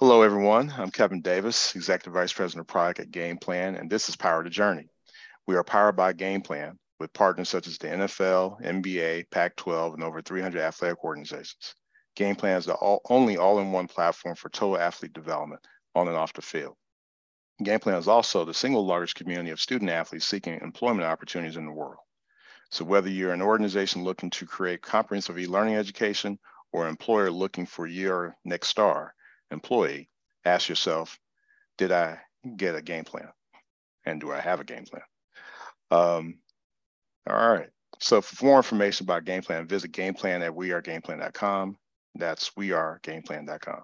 Hello, everyone. I'm Kevin Davis, Executive Vice President of Product at GamePlan, and this is Power to Journey. We are powered by GamePlan with partners such as the NFL, NBA, Pac 12, and over 300 athletic organizations. GamePlan is the all, only all in one platform for total athlete development on and off the field. GamePlan is also the single largest community of student athletes seeking employment opportunities in the world. So, whether you're an organization looking to create comprehensive e learning education or an employer looking for your next star employee, ask yourself Did I get a game plan? And do I have a game plan? Um, all right. So, for more information about game plan, visit gameplan at wearegameplan.com. That's wearegameplan.com.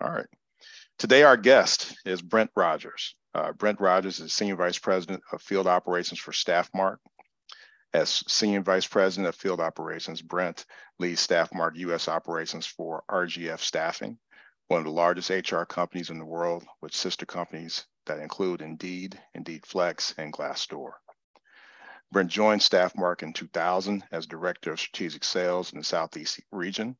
All right. Today, our guest is Brent Rogers. Uh, Brent Rogers is Senior Vice President of Field Operations for StaffMark. As Senior Vice President of Field Operations, Brent leads StaffMark US operations for RGF Staffing, one of the largest HR companies in the world with sister companies that include Indeed, Indeed Flex, and Glassdoor. Brent joined StaffMark in 2000 as Director of Strategic Sales in the Southeast region.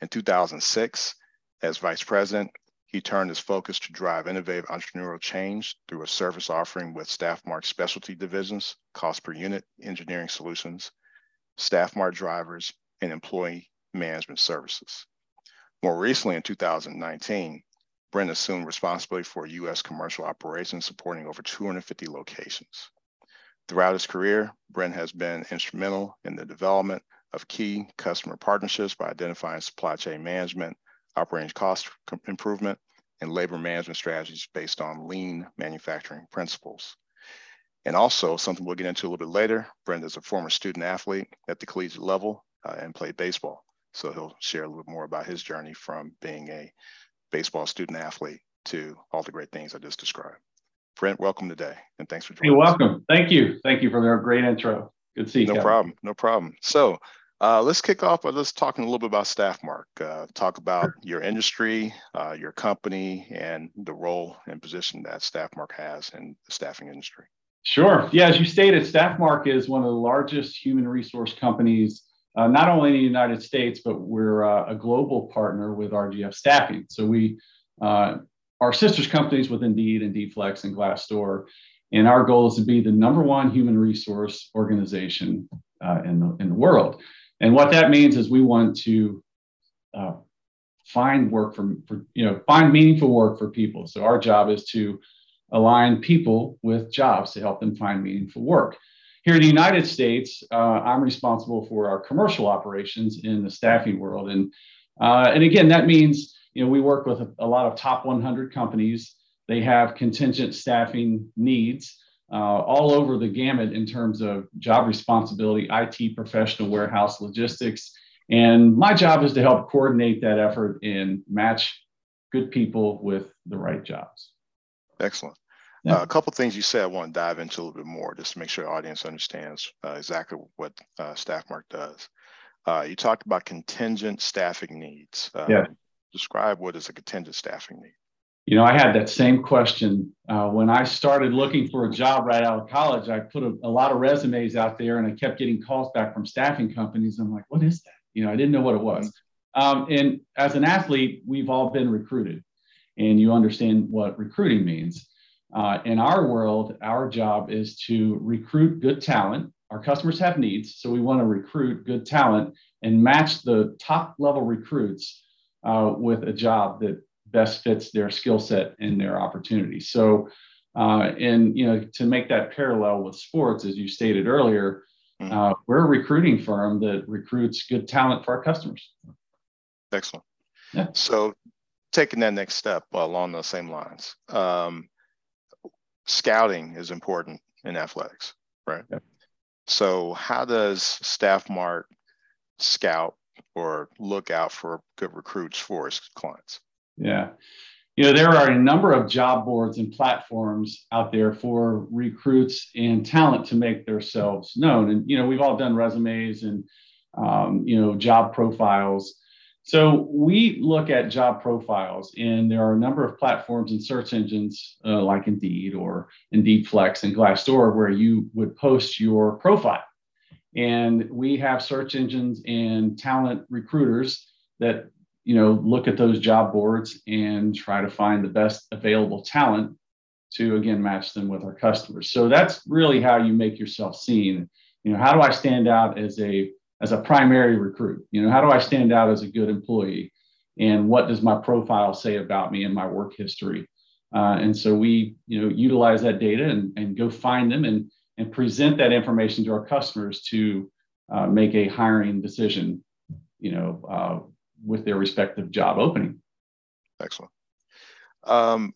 In 2006, as Vice President, he turned his focus to drive innovative entrepreneurial change through a service offering with StaffMark specialty divisions, cost per unit engineering solutions, StaffMark drivers, and employee management services. More recently, in 2019, Brent assumed responsibility for U.S. commercial operations supporting over 250 locations. Throughout his career, Brent has been instrumental in the development of key customer partnerships by identifying supply chain management, operating cost improvement, and labor management strategies based on lean manufacturing principles. And also, something we'll get into a little bit later, Brent is a former student athlete at the collegiate level uh, and played baseball. So he'll share a little bit more about his journey from being a baseball student athlete to all the great things I just described. Brent, welcome today, and thanks for joining. You're welcome. Thank you. Thank you for the great intro. Good to see you. No Kevin. problem. No problem. So uh, let's kick off by just talking a little bit about StaffMark. Uh, talk about sure. your industry, uh, your company, and the role and position that StaffMark has in the staffing industry. Sure. Yeah, as you stated, StaffMark is one of the largest human resource companies, uh, not only in the United States, but we're uh, a global partner with RGF Staffing. So we uh, are sisters companies with Indeed, Indeed Flex, and Glassdoor. And our goal is to be the number one human resource organization in, the, in the world. And what that means is we want to uh, find work for, for, you know, find meaningful work for people. So our job is to align people with jobs to help them find meaningful work. Here in the United States, uh, I'm responsible for our commercial operations in the staffing world. And, uh, and again, that means, you know, we work with a, a lot of top 100 companies. They have contingent staffing needs uh, all over the gamut in terms of job responsibility, IT professional, warehouse, logistics. And my job is to help coordinate that effort and match good people with the right jobs. Excellent. Yeah. Uh, a couple things you said I want to dive into a little bit more just to make sure the audience understands uh, exactly what uh, StaffMark does. Uh, you talked about contingent staffing needs. Uh, yeah. Describe what is a contingent staffing need. You know, I had that same question uh, when I started looking for a job right out of college. I put a, a, lot of resumes out there, and I kept getting calls back from staffing companies. I'm like, "What is that?" You know, I didn't know what it was. Um, and as an athlete, we've all been recruited, and you understand what recruiting means. Uh, in our world, our job is to recruit good talent. Our customers have needs, so we want to recruit good talent and match the top level recruits uh, with a job that best fits their skill set and their opportunities. So, uh, and you know, to make that parallel with sports, as you stated earlier, mm-hmm. uh, we're a recruiting firm that recruits good talent for our customers. Excellent. Yeah. So, taking that next step along those same lines, um, scouting is important in athletics, right? Yeah. So, how does StaffMark scout or look out for good recruits for its clients? Yeah. You know, there are a number of job boards and platforms out there for recruits and talent to make themselves known. And, you know, we've all done resumes and, um, you know, job profiles. So we look at job profiles, and there are a number of platforms and search engines uh, like Indeed or Indeed Flex and Glassdoor where you would post your profile. And we have search engines and talent recruiters that you know, look at those job boards and try to find the best available talent to again match them with our customers. So that's really how you make yourself seen. You know, how do I stand out as a as a primary recruit? You know, how do I stand out as a good employee? And what does my profile say about me and my work history? Uh, and so we, you know, utilize that data and, and go find them and and present that information to our customers to uh, make a hiring decision, you know, uh, with their respective job opening. Excellent. Um,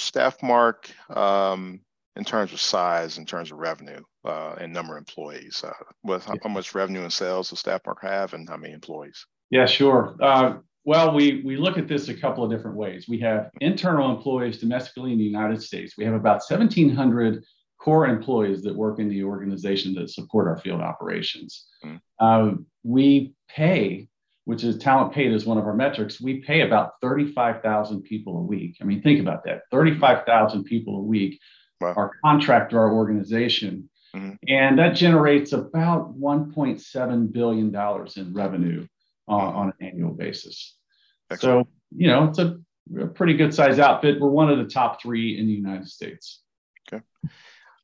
Staffmark, um, in terms of size, in terms of revenue uh, and number of employees, uh, with how, how, much revenue and sales does Staffmark have, and how many employees? Yeah, sure. Uh, well, we we look at this a couple of different ways. We have internal employees domestically in the United States. We have about 1,700 core employees that work in the organization that support our field operations. Mm. we pay which is talent paid is one of our metrics, we pay about 35,000 people a week. I mean, think about that 35,000 people a week wow. are contract to our organization. Mm-hmm. And that generates about $1.7 billion in revenue uh, on an annual basis. Excellent. So, you know, it's a, a pretty good size outfit. We're one of the top three in the United States. Okay.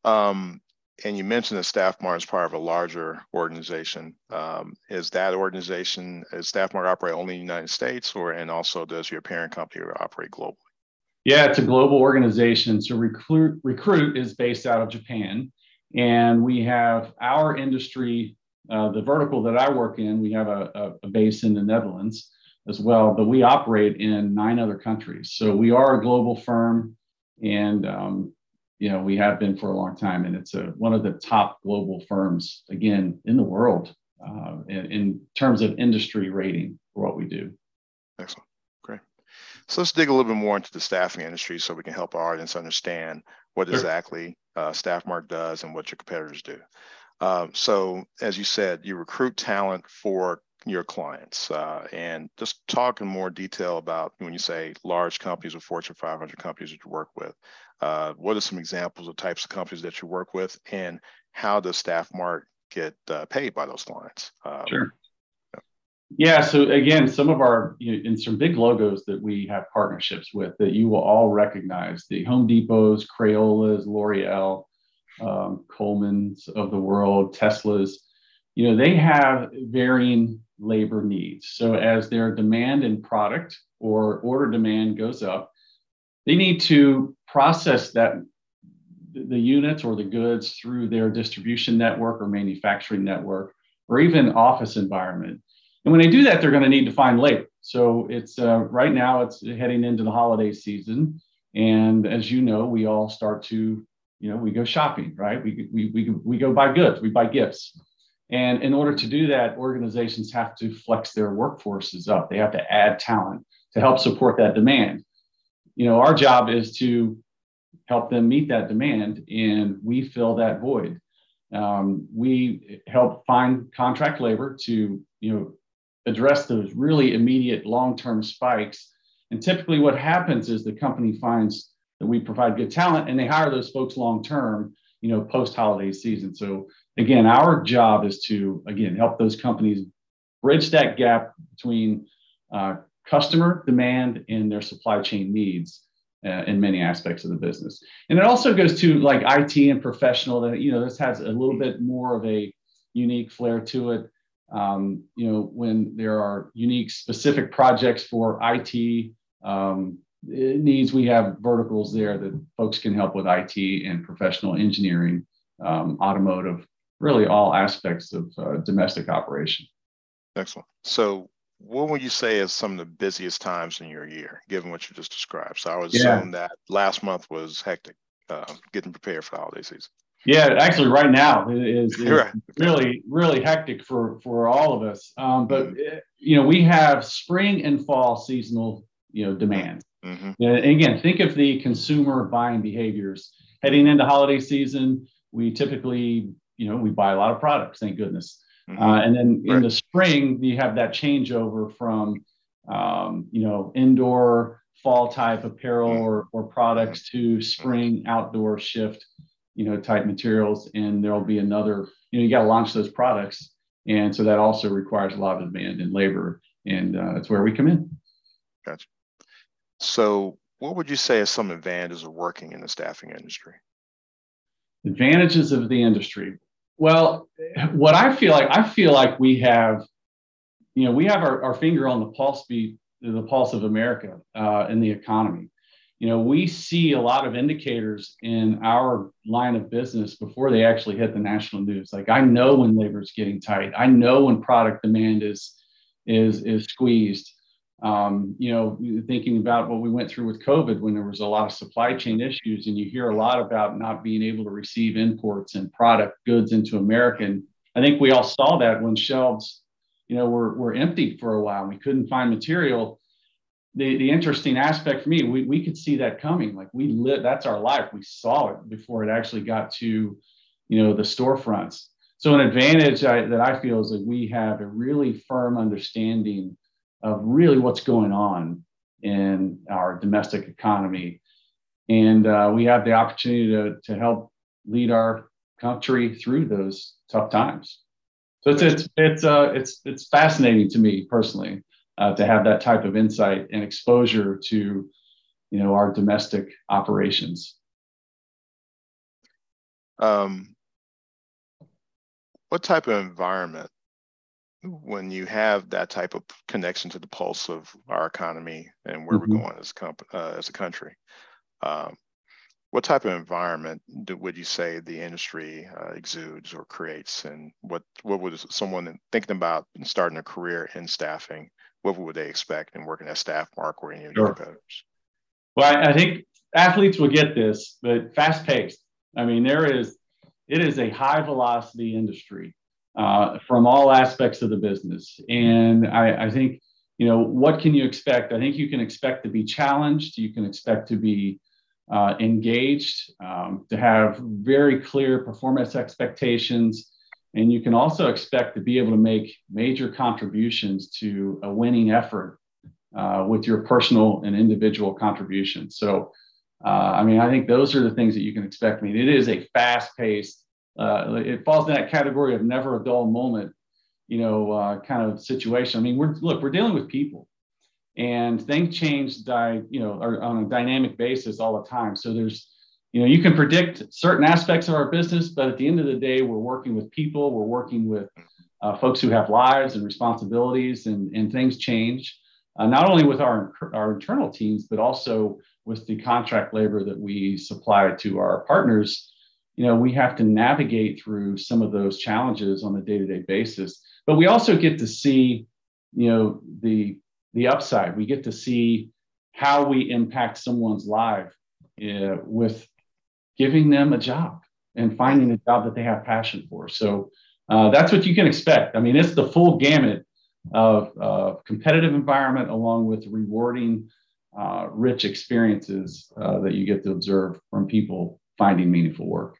Um, and you mentioned that Staffmark is part of a larger organization. Um, is that organization, is Staffmark operate only in the United States or, and also does your parent company operate globally? Yeah, it's a global organization. So Recruit, Recruit is based out of Japan. And we have our industry, uh, the vertical that I work in, we have a, a, base in the Netherlands as well, but we operate in nine other countries. So we are a global firm. And um, you know we have been for a long time and it's a, one of the top global firms again in the world uh, in, in, terms of industry rating for what we do excellent great so let's dig a little bit more into the staffing industry so we can help our audience understand what sure. exactly uh, staffmark does and what your competitors do. Um, so as you said you recruit talent for your clients uh, and just talk in more detail about when you say large companies or fortune 500 companies that you work with. Uh, what are some examples of types of companies that you work with and how does staffmark get uh, paid by those clients? Um, sure yeah so again some of our you know, and some big logos that we have partnerships with that you will all recognize the home depots crayolas l'oreal um, coleman's of the world teslas you know they have varying labor needs. So as their demand in product or order demand goes up, they need to process that the units or the goods through their distribution network or manufacturing network or even office environment. And when they do that, they're going to need to find labor. So it's uh, right now it's heading into the holiday season, and as you know, we all start to you know we go shopping, right? We we we, we go buy goods, we buy gifts. And in order to do that, organizations have to flex their workforces up. They have to add talent to help support that demand. You know, our job is to help them meet that demand, and we fill that void. Um, we help find contract labor to, you know, address those really immediate long-term spikes. And typically, what happens is the company finds that we provide good talent, and they hire those folks long-term, you know, post-holiday season. So again, our job is to, again, help those companies bridge that gap between uh, customer demand and their supply chain needs uh, in many aspects of the business. And it also goes to like IT and professional that, you know, this has a little bit more of a unique flair to it. Um, you know, when there are unique specific projects for IT um, needs, we have verticals there that folks can help with IT and professional engineering, um, automotive, really all aspects of uh, domestic operation. Excellent. So, what would you say is some of the busiest times in your year, given what you just described? So, I would yeah. assume that last month was hectic, uh, getting prepared for the holiday season. Yeah, actually, right now is, is right. really, really hectic for for all of us. Um, but mm-hmm. you know, we have spring and fall seasonal, you know, demand. Mm-hmm. And again, think of the consumer buying behaviors heading into holiday season. We typically you know, we buy a lot of products, thank goodness. Mm-hmm. Uh, and then right. in the spring, you have that changeover from, um, you know, indoor fall type apparel mm-hmm. or, or products to spring outdoor shift, you know, type materials. And there'll be another, you know, you got to launch those products. And so that also requires a lot of demand and labor. and uh, that's where we come in. Gotcha. So, what would you say are some advantages of working in the staffing industry? Advantages of the industry. Well, what I feel like, I feel like we have, you know, we have our, our finger on the pulse beat, the pulse of America uh, in the economy. You know, we see a lot of indicators in our line of business before they actually hit the national news. Like I know when labor is getting tight. I know when product demand is is is squeezed. Um, you know, thinking about what we went through with COVID when there was a lot of supply chain issues, and you hear a lot about not being able to receive imports and product goods into America. And I think we all saw that when shelves, you know, were, were empty for a while. We couldn't find material. The, the interesting aspect for me, we, we could see that coming. Like we lit, that's our life. We saw it before it actually got to, you know, the storefronts. So an advantage I, that I feel is that we have a really firm understanding of really what's going on in our domestic economy. And uh, we have the opportunity to, to help lead our country through those tough times. So it's it's it's uh, it's it's fascinating to me personally uh, to have that type of insight and exposure to you know our domestic operations. Um, what type of environment when you have that type of connection to the pulse of our economy and where mm-hmm. we're going as, comp- uh, as a country, um, what type of environment do, would you say the industry uh, exudes or creates? And what, what would someone thinking about starting a career in staffing, what would they expect in working at Staffmark or any of your competitors? Well, I, I think athletes will get this, but fast paced. I mean, there is, it is a high velocity industry uh, from all aspects of the business. And I, I, think, you know, what can you expect? I think you can expect to be challenged. You can expect to be uh, engaged, um, to have very clear performance expectations. And you can also expect to be able to make major contributions to a winning effort uh, with your personal and individual contributions. So, uh, I mean, I think those are the things that you can expect. I mean, it is a fast paced, uh, it falls in that category of never a dull moment, you know, uh, kind of situation. I mean, we're look, we're dealing with people, and things change, di, you know, on a dynamic basis all the time. So there's, you know, you can predict certain aspects of our business, but at the end of the day, we're working with people. We're working with uh, folks who have lives and responsibilities, and and things change. Uh, not only with our our internal teams, but also with the contract labor that we supply to our partners you know, we have to navigate through some of those challenges on a day-to-day basis. But we also get to see, you know, the the upside. We get to see how we impact someone's life uh, with giving them a job and finding a job that they have passion for. So uh, that's what you can expect. I mean, it's the full gamut of uh, competitive environment along with rewarding, uh, rich experiences uh, that you get to observe from people finding meaningful work.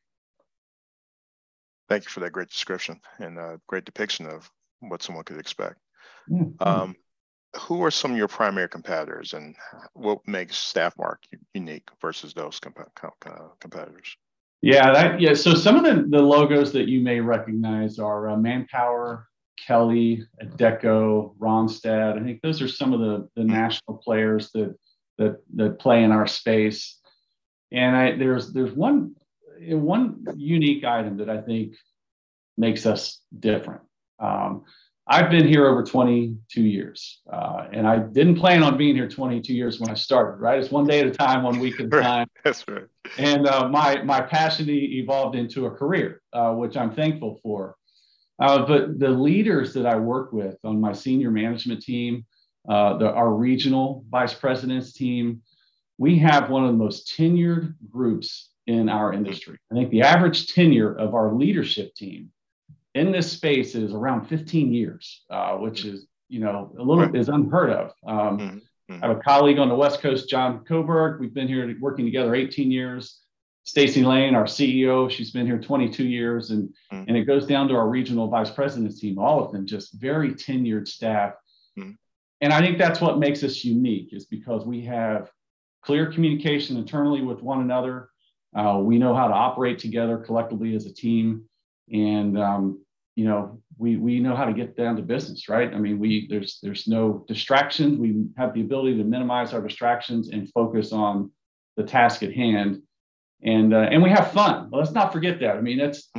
Thank you for that great description and a great depiction of what someone could expect. Mm-hmm. Um, who are some of your primary competitors and what makes Staffmark unique versus those comp- competitors? Yeah, that, yeah. So some of the, the logos that you may recognize are uh, Manpower, Kelly, Adecco, Randstad. I think those are some of the, the mm-hmm. national players that, that, that play in our space. And I, there's, there's one one unique item that I think makes us different. Um, I've been here over 22 years, uh, and I didn't plan on being here 22 years when I started. Right, it's one day at a time, one week at a time. That's right. And uh, my my passion evolved into a career, uh, which I'm thankful for. Uh, but the leaders that I work with on my senior management team, uh, the, our regional vice presidents team, we have one of the most tenured groups in our industry. I think the average tenure of our leadership team in this space is around 15 years, uh, which is you know a little right. is unheard of. Um, mm-hmm. I have a colleague on the West Coast, John Coburg. We've been here working together 18 years. Stacy Lane, our CEO, she's been here 22 years, and mm-hmm. and it goes down to our regional vice presidents team. All of them just very tenured staff, mm-hmm. and I think that's what makes us unique is because we have clear communication internally with one another. Uh, we know how to operate together collectively as a team. And, um, you know, we we know how to get down to business, right? I mean, we there's there's no distractions. We have the ability to minimize our distractions and focus on the task at hand, and uh, and we have fun. Well, let's not forget that. I mean, that's.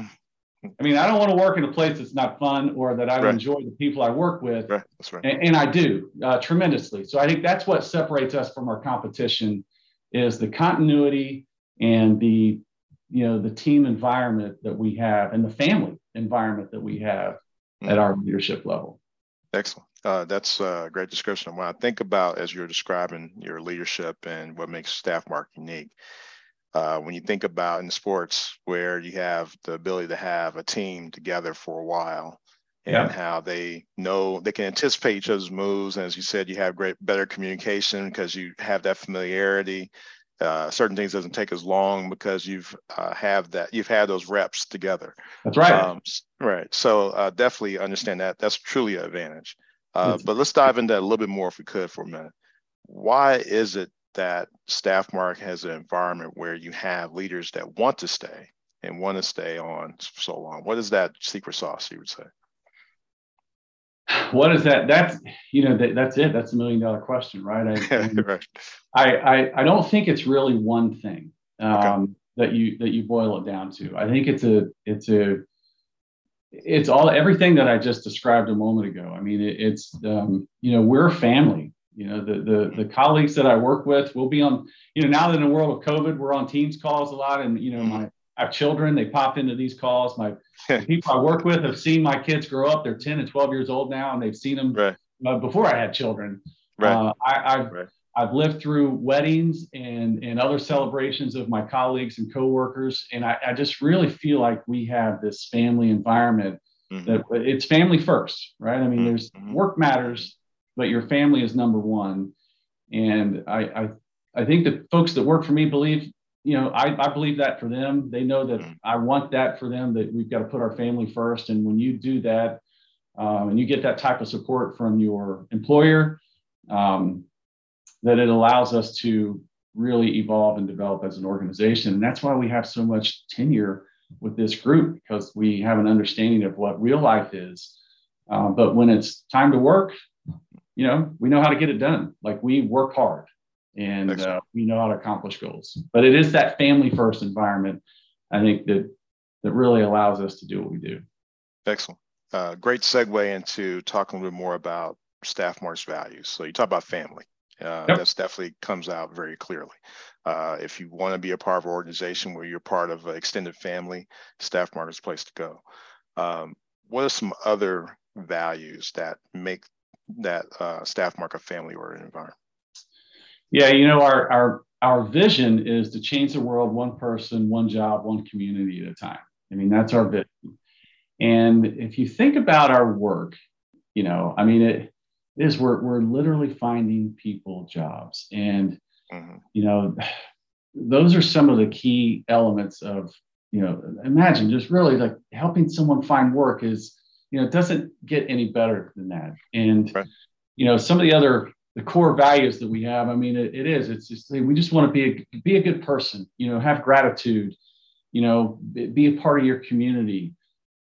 I mean, I don't want to work in a place that's not fun or that I right. enjoy the people I work with. Right. That's right. And, and I do uh, tremendously. So I think that's what separates us from our competition is the continuity and the you know the team environment that we have and the family environment that we have mm-hmm. at our leadership level excellent uh, that's a great description when i think about as you're describing your leadership and what makes StaffMark unique uh, when you think about in sports where you have the ability to have a team together for a while and yeah. how they know they can anticipate each other's moves and as you said you have great better communication because you have that familiarity uh, certain things doesn't take as long because you've uh, have that you've had those reps together. That's right. Um, right. So uh, definitely understand that. That's truly an advantage. Uh, but let's dive into that a little bit more if we could for a minute. Why is it that StaffMark has an environment where you have leaders that want to stay and want to stay on so long? What is that secret sauce you would say? what is that? That's you know that, that's it. That's a million dollar question, right? I, right. I, I, I don't think it's really one thing um, okay. that you that you boil it down to. I think it's a it's a it's all everything that I just described a moment ago. I mean, it, it's um, you know we're family. You know the the the colleagues that I work with. We'll be on. You know now that in the world of COVID, we're on Teams calls a lot, and you know my I have children. They pop into these calls. My people I work with have seen my kids grow up. They're 10 and 12 years old now, and they've seen them right. uh, before I had children. Right. Uh, I, have right. I've lived through weddings and, and other celebrations of my colleagues and coworkers. And I, I just really feel like we have this family environment mm-hmm. that it's family first, right? I mean, mm-hmm. there's work matters, but your family is number one. And I, I, I think the folks that work for me believe you know, I, I believe that for them. They know that mm. I want that for them, that we've got to put our family first. And when you do that, um, and you get that type of support from your employer, um, that it allows us to really evolve and develop as an organization. And that's why we have so much tenure with this group because we have an understanding of what real life is. Uh, but when it's time to work, you know, we know how to get it done. Like we work hard and uh, we know how to accomplish goals. But it is that family first environment, I think, that that really allows us to do what we do. Excellent. Uh, great segue into talking a little bit more about StaffMark's values. So you talk about family. Uh, yep. That's definitely comes out very clearly. Uh, if you want to be a part of an organization where you're part of an extended family, StaffMark is a place to go. Um, what are some other values that make that uh, StaffMark a family or an environment? Yeah, you know, our our our vision is to change the world one person, one job, one community at a time. I mean, that's our vision. And if you think about our work, you know, I mean, it is we're we're literally finding people jobs, and mm-hmm. you know, those are some of the key elements of you know. Imagine just really like helping someone find work is you know it doesn't get any better than that, and right. you know some of the other the core values that we have. I mean, it, it is. It's just we just want to be a, be a good person. You know, have gratitude. You know, be a part of your community.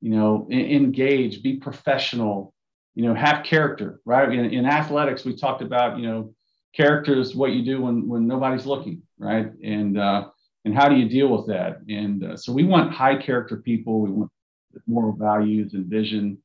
You know, engage, be professional. You know, have character. Right. In, in athletics, we talked about you know character is what you do when when nobody's looking. Right. And uh, and how do you deal with that? And uh, so we want high character people. We want moral values and vision.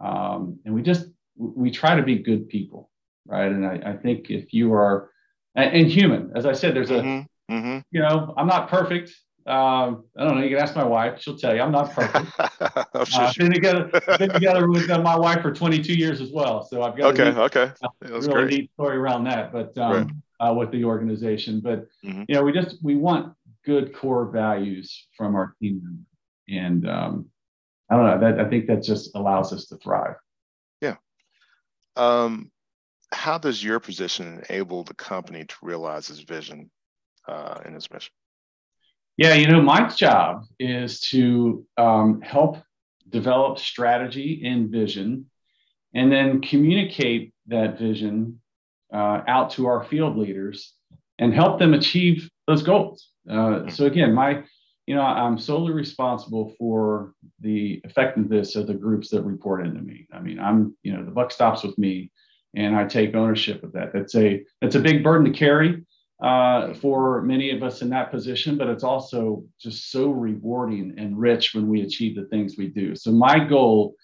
Um, and we just we try to be good people right? And I, I think if you are, and, human, as I said, there's a, mm-hmm, mm-hmm. you know, I'm not perfect. Um, I don't know. You can ask my wife; she'll tell you I'm not perfect. uh, been together, been together with my wife for 22 years as well, so I've got okay, a neat, okay, really great. neat story around that. But um, right. uh, with the organization, but mm-hmm. you know, we just we want good core values from our team, and um, I don't know. That I think that just allows us to thrive. Yeah. Um, how does your position enable the company to realize its vision uh, and its mission? Yeah, you know, my job is to um, help develop strategy and vision, and then communicate that vision uh, out to our field leaders and help them achieve those goals. Uh, so again, my you know, I'm solely responsible for the effectiveness of the groups that report into me. I mean, I'm, you know, the buck stops with me, and I take ownership of that. That's a that's a big burden to carry uh, for many of us in that position, but it's also just so rewarding and rich when we achieve the things we do. So my goal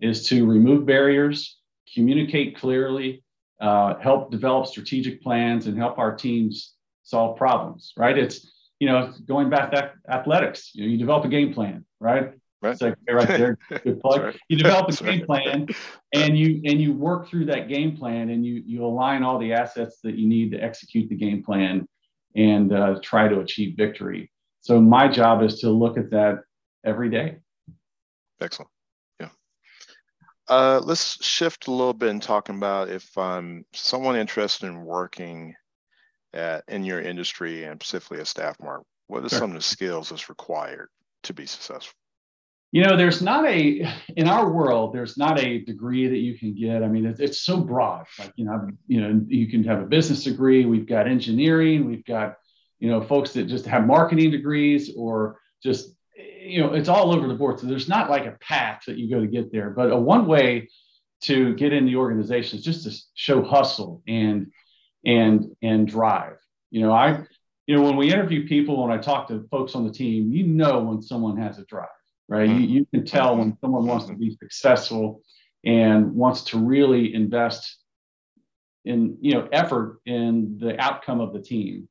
is to remove barriers, communicate clearly, uh, help develop strategic plans, and help our teams solve problems. Right? It's you know, going back to athletics, you know, you develop a game plan, right? Right. So right there, good plug. Right. You develop a That's game right. plan, and you and you work through that game plan, and you you align all the assets that you need to execute the game plan, and uh, try to achieve victory. So my job is to look at that every day. Excellent. Yeah. Uh, let's shift a little bit and talking about if I'm someone interested in working at, in your industry and specifically at Staffmark, what are sure. some of the skills that's required to be successful? You know, there's not a in our world. There's not a degree that you can get. I mean, it's, it's so broad. Like you know, you know, you can have a business degree. We've got engineering. We've got you know folks that just have marketing degrees or just you know it's all over the board. So there's not like a path that you go to get there. But a one way to get in the organization is just to show hustle and and and drive. You know, I you know when we interview people, when I talk to folks on the team, you know when someone has a drive, right? Mm-hmm. You, you can tell when someone wants to be successful and wants to really invest in you know effort in the outcome of the team.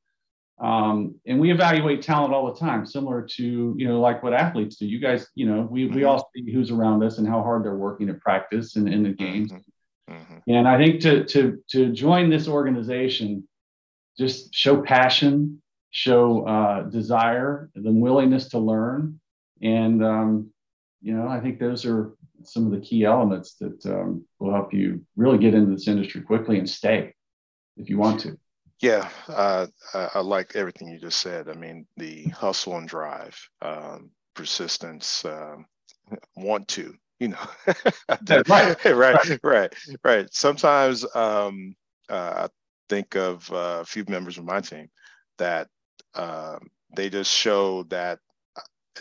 Um, and we evaluate talent all the time, similar to you know like what athletes do. You guys, you know, we we mm-hmm. all see who's around us and how hard they're working at practice and in the games. Mm-hmm. Mm-hmm. And I think to to to join this organization, just show passion, show uh, desire, the willingness to learn, and um, you know I think those are some of the key elements that um, will help you really get into this industry quickly and stay if you want to. Yeah, uh, I, I, like everything you just said. I mean, the hustle and drive, um, persistence, um, want to, you know right. right right right sometimes um, uh, i think of uh, a few members of my team that uh, they just show that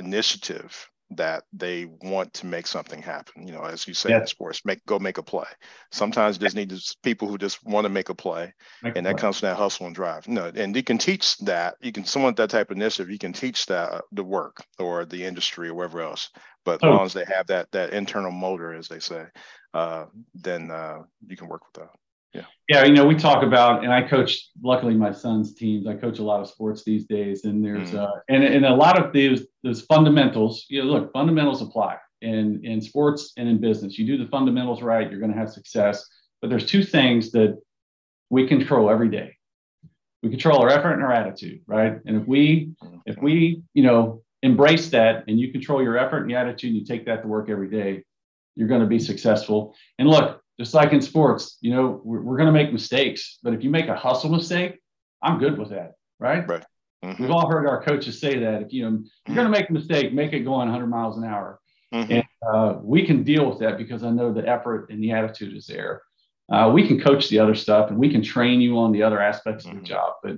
initiative that they want to make something happen. You know, as you say in sports, make go make a play. Sometimes just need people who just want to make a play, make and that play. comes from that hustle and drive. No, and you can teach that. You can someone that type of initiative. You can teach that uh, the work or the industry or wherever else. But oh. as long as they have that that internal motor, as they say, uh, then uh, you can work with that. Yeah. Yeah. You know, we talk about, and I coach, luckily my son's teams, I coach a lot of sports these days and there's, mm. uh, and, and a lot of these, those fundamentals, you know, look, fundamentals apply in, in sports and in business. You do the fundamentals right, you're going to have success. But there's two things that we control every day. We control our effort and our attitude, right? And if we, if we, you know, embrace that and you control your effort and your attitude and you take that to work every day, you're going to be successful. And look, just like in sports, you know, we're, we're going to make mistakes, but if you make a hustle mistake, I'm good with that, right? Right. Mm-hmm. We've all heard our coaches say that if you know you're going to make a mistake, make it going 100 miles an hour, mm-hmm. and uh, we can deal with that because I know the effort and the attitude is there. Uh, we can coach the other stuff and we can train you on the other aspects mm-hmm. of the mm-hmm. job, but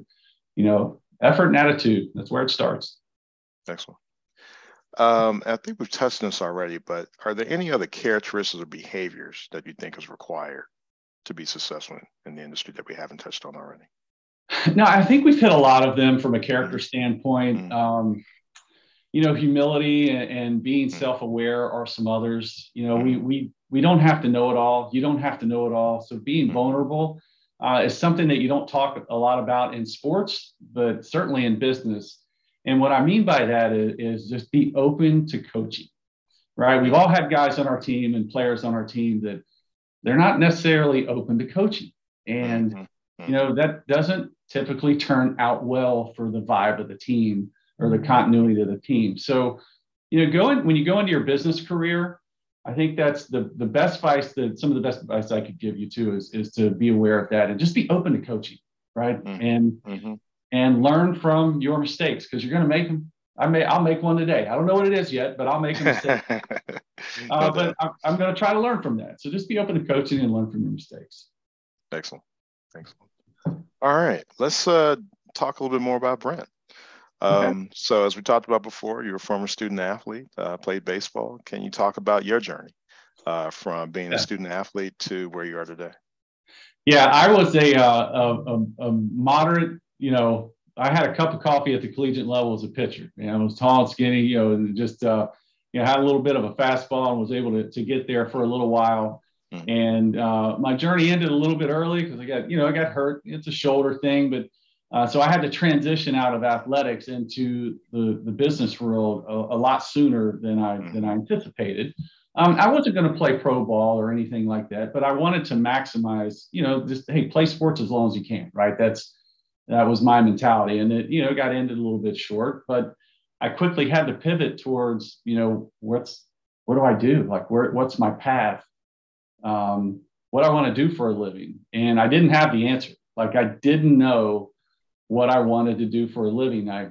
you know, effort and attitude—that's where it starts. Excellent. Um, I think we've touched on this already, but are there any other characteristics or behaviors that you think is required to be successful in, the industry that we haven't touched on already? No, I think we've hit a lot of them from a character mm-hmm. standpoint. Mm-hmm. Um, you know, humility and, and being mm-hmm. self-aware are some others. You know, we mm-hmm. we we don't have to know it all. You don't have to know it all. So being mm-hmm. vulnerable uh, is something that you don't talk a lot about in sports, but certainly in business. And what I mean by that is, is just be open to coaching, right? We've all had guys on our team and players on our team that they're not necessarily open to coaching. And, mm-hmm. you know, that doesn't typically turn out well for the vibe of the team or the continuity of the team. So, you know, going when you go into your business career, I think that's the the best advice that some of the best advice I could give you too is is to be aware of that and just be open to coaching, right? Mm-hmm. And mm-hmm and learn from your mistakes because you're going to make them. I may, I'll make one today. I don't know what it is yet, but I'll make a mistake. uh, but I'm, I'm going to try to learn from that. So just be open to coaching and learn from your mistakes. Excellent. Excellent. All right. Let's uh, talk a little bit more about Brent. Um, okay. So, as we talked about before, you're a former student athlete, uh, played baseball. Can you talk about your journey uh, from being yeah. a student athlete to where you are today? Yeah, I was a, uh, a, a, moderate, you know, I had a cup of coffee at the collegiate level as a pitcher. You know, I was tall and skinny, you know, and just, uh, you know, had a little bit of a fastball and was able to, to get there for a little while. Mm-hmm. And uh, my journey ended a little bit early because I got, you know, I got hurt. It's a shoulder thing, but uh, so I had to transition out of athletics into the, the business world a, a lot sooner than I than I anticipated. Um, I wasn't going to play pro ball or anything like that, but I wanted to maximize, you know, just hey, play sports as long as you can, right? That's that was my mentality, and it you know got ended a little bit short, but I quickly had to pivot towards, you know, what's what do I do? Like, where what's my path? Um, what I want to do for a living, and I didn't have the answer. Like, I didn't know what I wanted to do for a living. I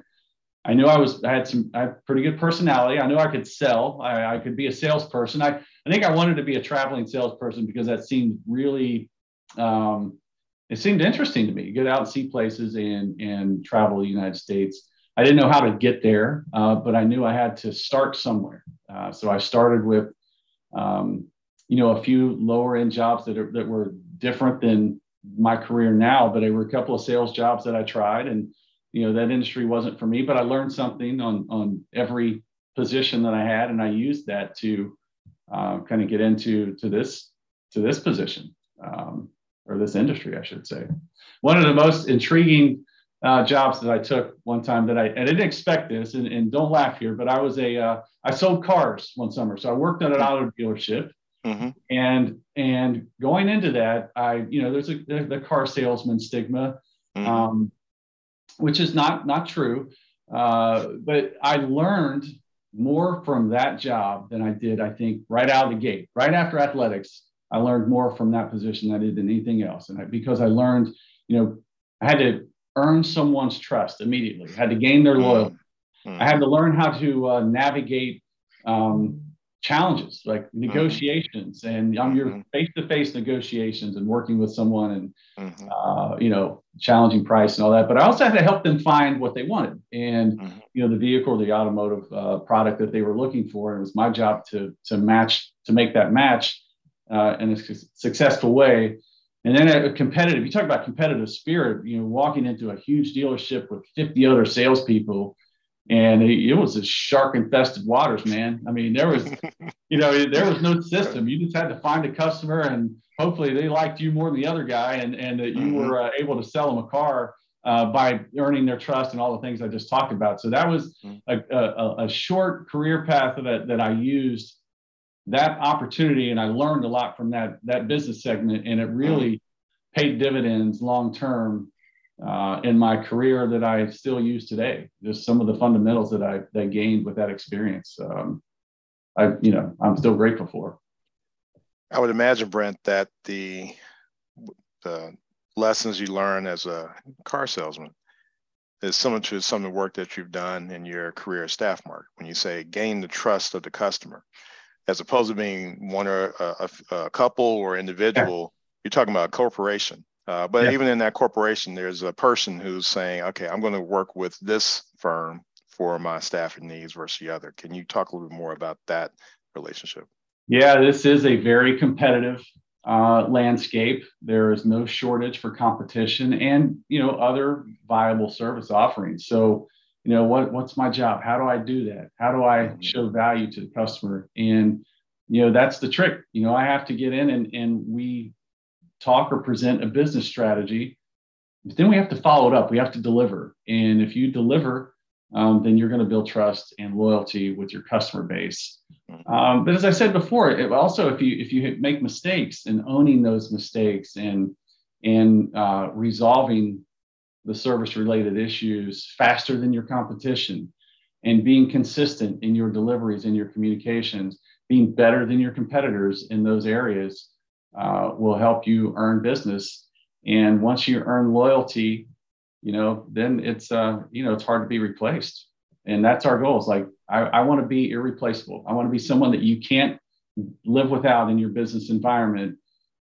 I knew I was I had some I had pretty good personality. I knew I could sell. I, I could be a salesperson. I I think I wanted to be a traveling salesperson because that seemed really um, it seemed interesting to me. Get out and see places and and travel the United States. I didn't know how to get there, uh, but I knew I had to start somewhere. Uh, so I started with, um, you know, a few lower end jobs that are, that were different than my career now, but there were a couple of sales jobs that I tried, and you know that industry wasn't for me. But I learned something on on every position that I had, and I used that to uh, kind of get into to this to this position um, or this industry, I should say. One of the most intriguing uh, jobs that I took one time that I, I didn't expect this, and, and don't laugh here, but I was a uh, I sold cars one summer, so I worked at an auto dealership, Mm-hmm. And and going into that, I you know there's a the car salesman stigma, mm-hmm. um, which is not not true. Uh, but I learned more from that job than I did, I think, right out of the gate, right after athletics. I learned more from that position than I did than anything else, and I, because I learned, you know, I had to earn someone's trust immediately. I had to gain their loyalty. Mm-hmm. I had to learn how to uh, navigate um, challenges like mm-hmm. negotiations mm-hmm. and I'm your face-to-face negotiations and working with someone and mm-hmm. uh, you know challenging price and all that but i also had to help them find what they wanted and mm-hmm. you know the vehicle or the automotive uh, product that they were looking for and it was my job to to match to make that match uh, in a su- successful way and then a competitive you talk about competitive spirit you know walking into a huge dealership with 50 other salespeople and it, it was a shark infested waters, man. I mean, there was, you know, there was no system. You just had to find a customer, and hopefully they liked you more than the other guy, and and that you mm-hmm. were uh, able to sell them a car uh, by earning their trust and all the things I just talked about. So that was mm-hmm. a, a, a short career path that that I used that opportunity, and I learned a lot from that that business segment, and it really paid dividends long term uh, in my career that I still use today. Just some of the fundamentals that I that gained with that experience. Um, I, you know, I'm still grateful for. I would imagine, Brent, that the the lessons you learn as a car salesman is similar to some of the work that you've done in your career StaffMark. When you say gain the trust of the customer, as opposed to being one or a, a, couple or individual, yeah. you're talking about a corporation uh, but yeah. even in that corporation, there's a person who's saying, okay, I'm going to work with this firm for my staffing needs versus the other. Can you talk a little bit more about that relationship? Yeah, this is a very competitive uh, landscape. There is no shortage for competition and you know other viable service offerings. So you know what what's my job? How do I do that? How do I mm-hmm. show value to the customer? And you know that's the trick. You know I have to get in and and we talk or present a business strategy, but then we have to follow it up. We have to deliver. And if you deliver, um, then you're going to build trust and loyalty with your customer base. Mm-hmm. Um, but as I said before, it, also if you if you make mistakes and owning those mistakes and and uh, resolving the service related issues faster than your competition and being consistent in your deliveries and your communications, being better than your competitors in those areas, uh, will help you earn business. And once you earn loyalty, you know, then it's uh, you know, it's hard to be replaced. And that's our goal. Is like I, I want to be irreplaceable. I want to be someone that you can't live without in your business environment.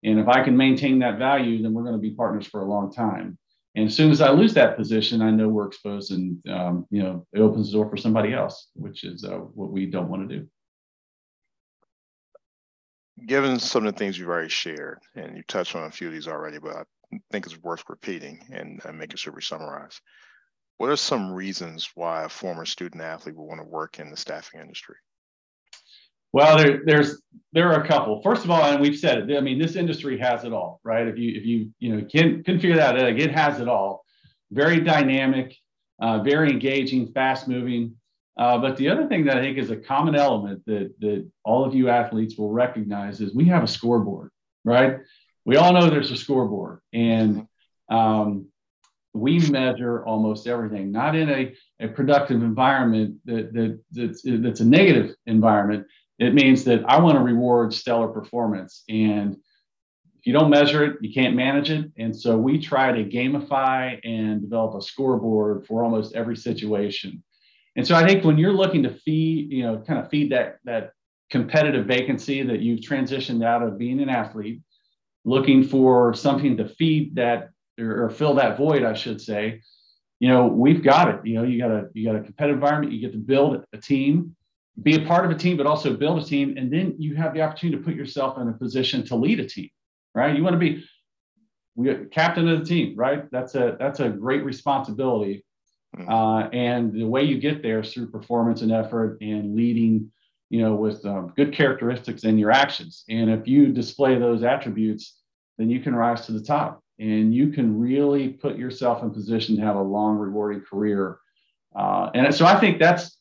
And if I can maintain that value, then we're going to be partners for a long time. And as soon as I lose that position, I know we're exposed, and um, you know it opens the door for somebody else, which is uh, what we don't want to do. Given some of the things you've already shared, and you touched on a few of these already, but I think it's worth repeating and making sure we summarize. What are some reasons why a former student athlete would want to work in the staffing industry? Well, there, there's there are a couple. First of all, and we've said it. I mean, this industry has it all, right? If you if you you know can can figure that out, it has it all. Very dynamic, uh, very engaging, fast moving. Uh, but the other thing that I think is a common element that that all of you athletes will recognize is we have a scoreboard, right? We all know there's a scoreboard, and um, we measure almost everything. Not in a, a productive environment that, that that's that's a negative environment it means that I want to reward stellar performance. And if you don't measure it, you can't manage it. And so we try to gamify and develop a scoreboard for almost every situation. And so I think when you're looking to feed, you know, kind of feed that that competitive vacancy that you've transitioned out of being an athlete, looking for something to feed that or, fill that void, I should say, you know, we've got it. You know, you got a you got a competitive environment, you get to build a team be a part of a team, but also build a team. And then you have the opportunity to put yourself in a position to lead a team, right? You want to be we captain of the team, right? That's a that's a great responsibility. Hmm. Uh, and the way you get there is through performance and effort and leading, you know, with um, good characteristics in your actions. And if you display those attributes, then you can rise to the top and you can really put yourself in position to have a long, rewarding career. Uh, and so I think that's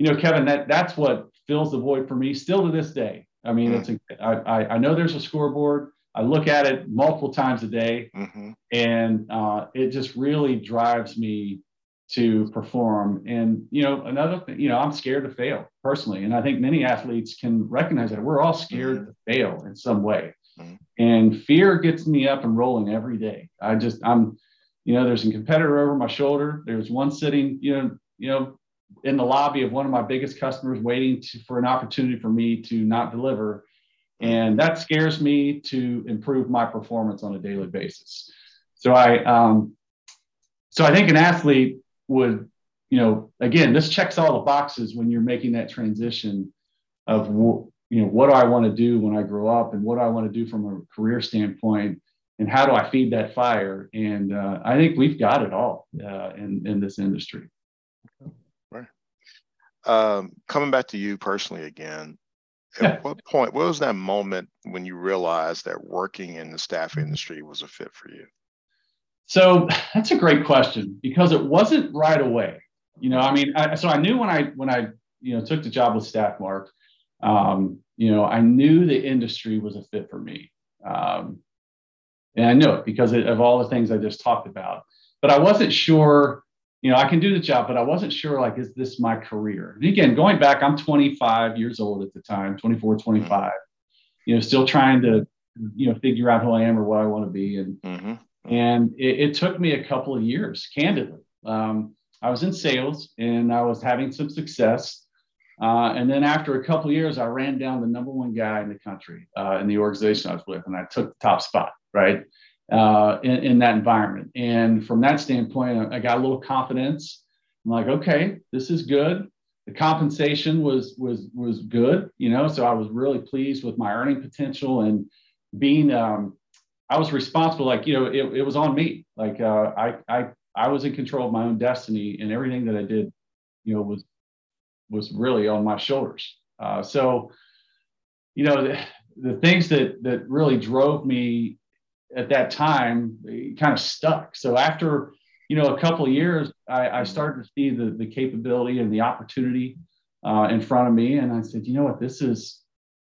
you know, Kevin, that that's what fills the void for me still to this day. I mean, mm-hmm. it's a, I, I know there's a scoreboard. I look at it multiple times a day, mm-hmm. and uh, it just really drives me to perform. And you know, another thing, you know, I'm scared to fail personally, and I think many athletes can recognize that we're all scared mm-hmm. to fail in some way, mm-hmm. and fear gets me up and rolling every day. I just, I'm, you know, there's a competitor over my shoulder. There's one sitting, you know, you know, in the lobby of one of my biggest customers waiting to, for an opportunity for me to not deliver. And that scares me to improve my performance on a daily basis. So I, um, so I think an athlete would, you know, again, this checks all the boxes when you're making that transition of, you know, what do I want to do when I grow up and what do I want to do from a career standpoint and how do I feed that fire? And uh, I think we've got it all uh, in, in this industry. Um, coming back to you personally again, at what point, what was that moment when you realized that working in the staff industry was a fit for you? So that's a great question because it wasn't right away. You know, I mean, I, so I knew when I when I you know took the job with StaffMark, um, you know, I knew the industry was a fit for me, um, and I knew it because of all the things I just talked about. But I wasn't sure you know, I can do the job, but I wasn't sure, like, is this my career? And again, going back, I'm 25 years old at the time, 24, 25, mm-hmm. you know, still trying to, you know, figure out who I am or what I want to be. And, mm-hmm. and it, it, took me a couple of years, candidly. Um, I was in sales and I was having some success. Uh, and then after a couple of years, I ran down the number one guy in the country uh, in the organization I was with, and I took the top spot, right? Uh, in, in, that environment. And from that standpoint, I got a little confidence. I'm like, okay, this is good. The compensation was was was good, you know. So I was really pleased with my earning potential and being. Um, I was responsible, like you know, it, it was on me. Like uh, I I I was in control of my own destiny, and everything that I did, you know, was was really on my shoulders. Uh, so, you know, the, the things that that really drove me at that time kind of stuck. So after you know a couple of years, I, I started to see the the capability and the opportunity uh, in front of me, and I said, you know what, this is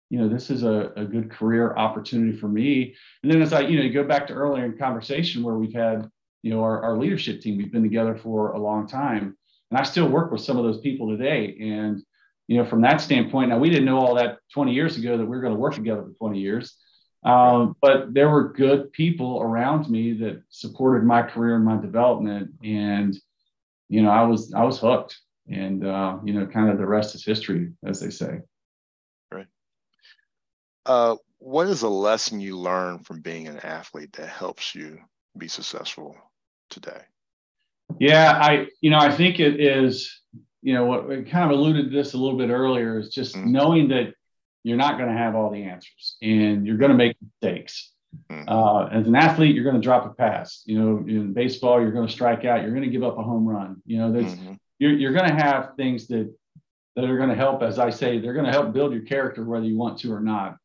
you know this is a, a good career opportunity for me. And then as I you know you go back to earlier in conversation where we've had you know our, our leadership team, we've been together for a long time, and I still work with some of those people today, and you know from that standpoint, now we didn't know all that 20 years ago that we are going to work together for 20 years. Um, but there were good people around me that supported my career and my development, and you know, I was I was hooked, and uh, you know, kind of the rest is history, as they say. Right. Uh, what is a lesson you learned from being an athlete that helps you be successful today? Yeah, I you know I think it is you know what we kind of alluded to this a little bit earlier is just mm-hmm. knowing that you're not going to have all the answers and you're going to make mistakes. Mm-hmm. Uh, as an athlete, you're going to drop a pass. You know, in baseball, you're going to strike out. You're going to give up a home run. You know, there's mm-hmm. you're, you're going to have things that that are going to help. As I say, they're going to help build your character, whether you want to or not.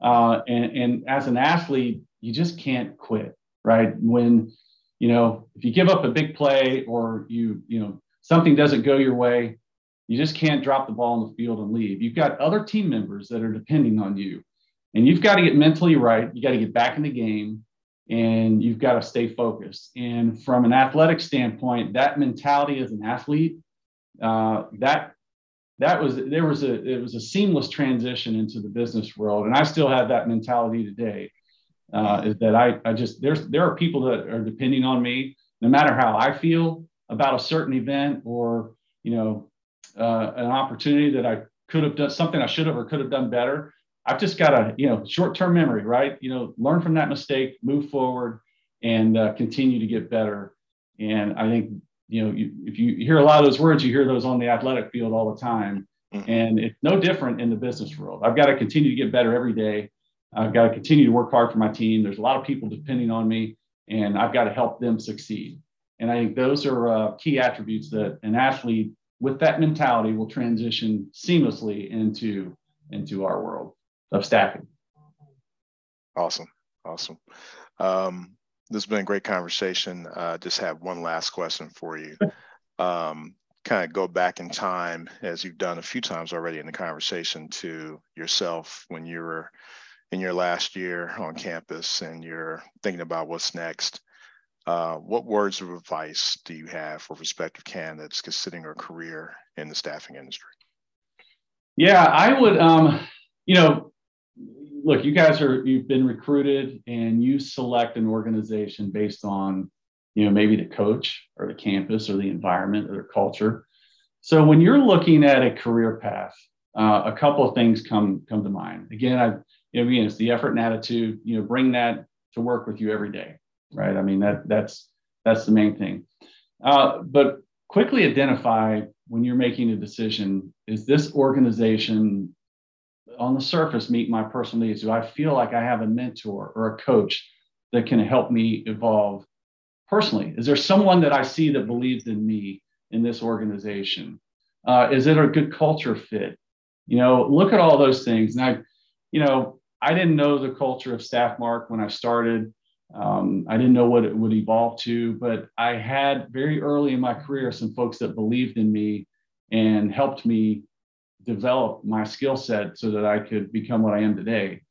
Uh, and and as an athlete, you just can't quit, right? When you know if you give up a big play or you you know something doesn't go your way, you just can't drop the ball in the field and leave. You've got other team members that are depending on you. And you've got to get mentally right. You got to get back in the game and you've got to stay focused. And from an athletic standpoint, that mentality as an athlete, uh, that that was there was a it was a seamless transition into the business world, and I still have that mentality today. Uh, is that I I just there's there are people that are depending on me, no matter how I feel about a certain event or you know uh, an opportunity that I could have done something I should have or could have done better. I've just got a you know short-term memory, right? You know, learn from that mistake, move forward, and uh, continue to get better. And I think you know, you, if you hear a lot of those words, you hear those on the athletic field all the time. Mm-hmm. And it's no different in the business world. I've got to continue to get better every day. I've got to continue to work hard for my team. There's a lot of people depending on me, and I've got to help them succeed. And I think those are uh, key attributes that an athlete with that mentality will transition seamlessly into into our world of staffing. Awesome, awesome. Um, this has been a great conversation. Uh, just have one last question for you. Um, kind of go back in time, as you've done a few times already in the conversation, to yourself when you were in your last year on campus and you're thinking about what's next. Uh, what words of advice do you have for prospective candidates considering a career in the staffing industry? Yeah, I would, um, you know, look, you guys are, you've been recruited and you select an organization based on, you know, maybe the coach or the campus or the environment or their culture. So when you're looking at a career path, uh, a couple of things come come to mind. Again, I, you know, again, it's the effort and attitude. You know, bring that to work with you every day right? I mean, that that's that's the main thing. Uh, but quickly identify when you're making a decision: is this organization on the surface meet my personal needs? Do I feel like I have a mentor or a coach that can help me evolve personally? Is there someone that I see that believes in me in this organization? Uh, is it a good culture fit? You know, look at all those things. And I, you know, I didn't know the culture of StaffMark when I started. Um, I didn't know what it would evolve to, but I had very early in my career some folks that believed in me and helped me develop my skill set so that I could become what I am today.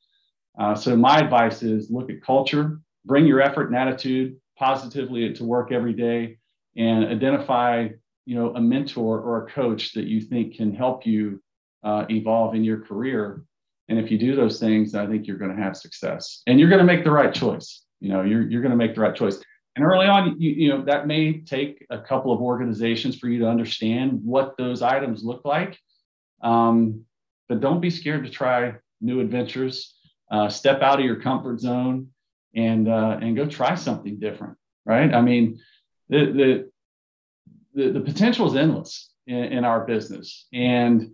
Uh, so my advice is look at culture, bring your effort and attitude positively to work every day, and identify you know a mentor or a coach that you think can help you uh, evolve in your career. And if you do those things, I think you're going to have success, and you're going to make the right choice. You know, you're, you're going to make the right choice. And early on, you, you know, that may take a couple of organizations for you to understand what those items look like. Um, but don't be scared to try new adventures. Uh, step out of your comfort zone and uh, and go try something different. Right? I mean, the the the, the potential is endless in, in our business, and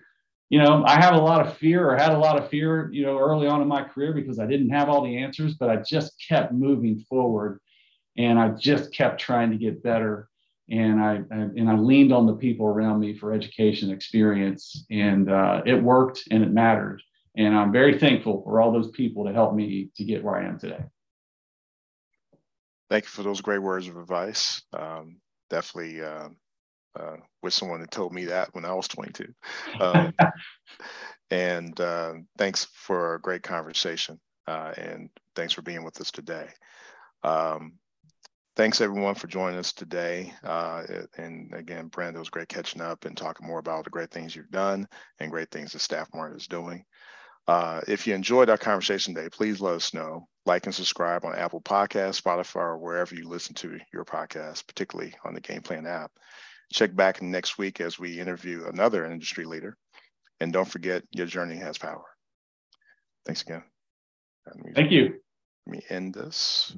you know, I have a lot of fear or had a lot of fear, you know, early on in my career because I didn't have all the answers, but I just kept moving forward and I just kept trying to get better. And I, and I leaned on the people around me for education experience and uh, it worked and it mattered. And I'm very thankful for all those people to help me to get where I am today. Thank you for those great words of advice. Um, definitely uh, uh, with someone that told me that when I was 22. Um, and uh, thanks for a great conversation. Uh, and thanks for being with us today. Um, thanks everyone for joining us today. Uh, and again, Brandon, it was great catching up and talking more about the great things you've done and great things the StaffMark is doing. Uh, if you enjoyed our conversation today, please let us know. Like and subscribe on Apple Podcasts, Spotify, or wherever you listen to your podcast, particularly on the Game Plan app. Check back next week as we interview another industry leader. And don't forget, your journey has power. Thanks again. Thank you. Let me end this.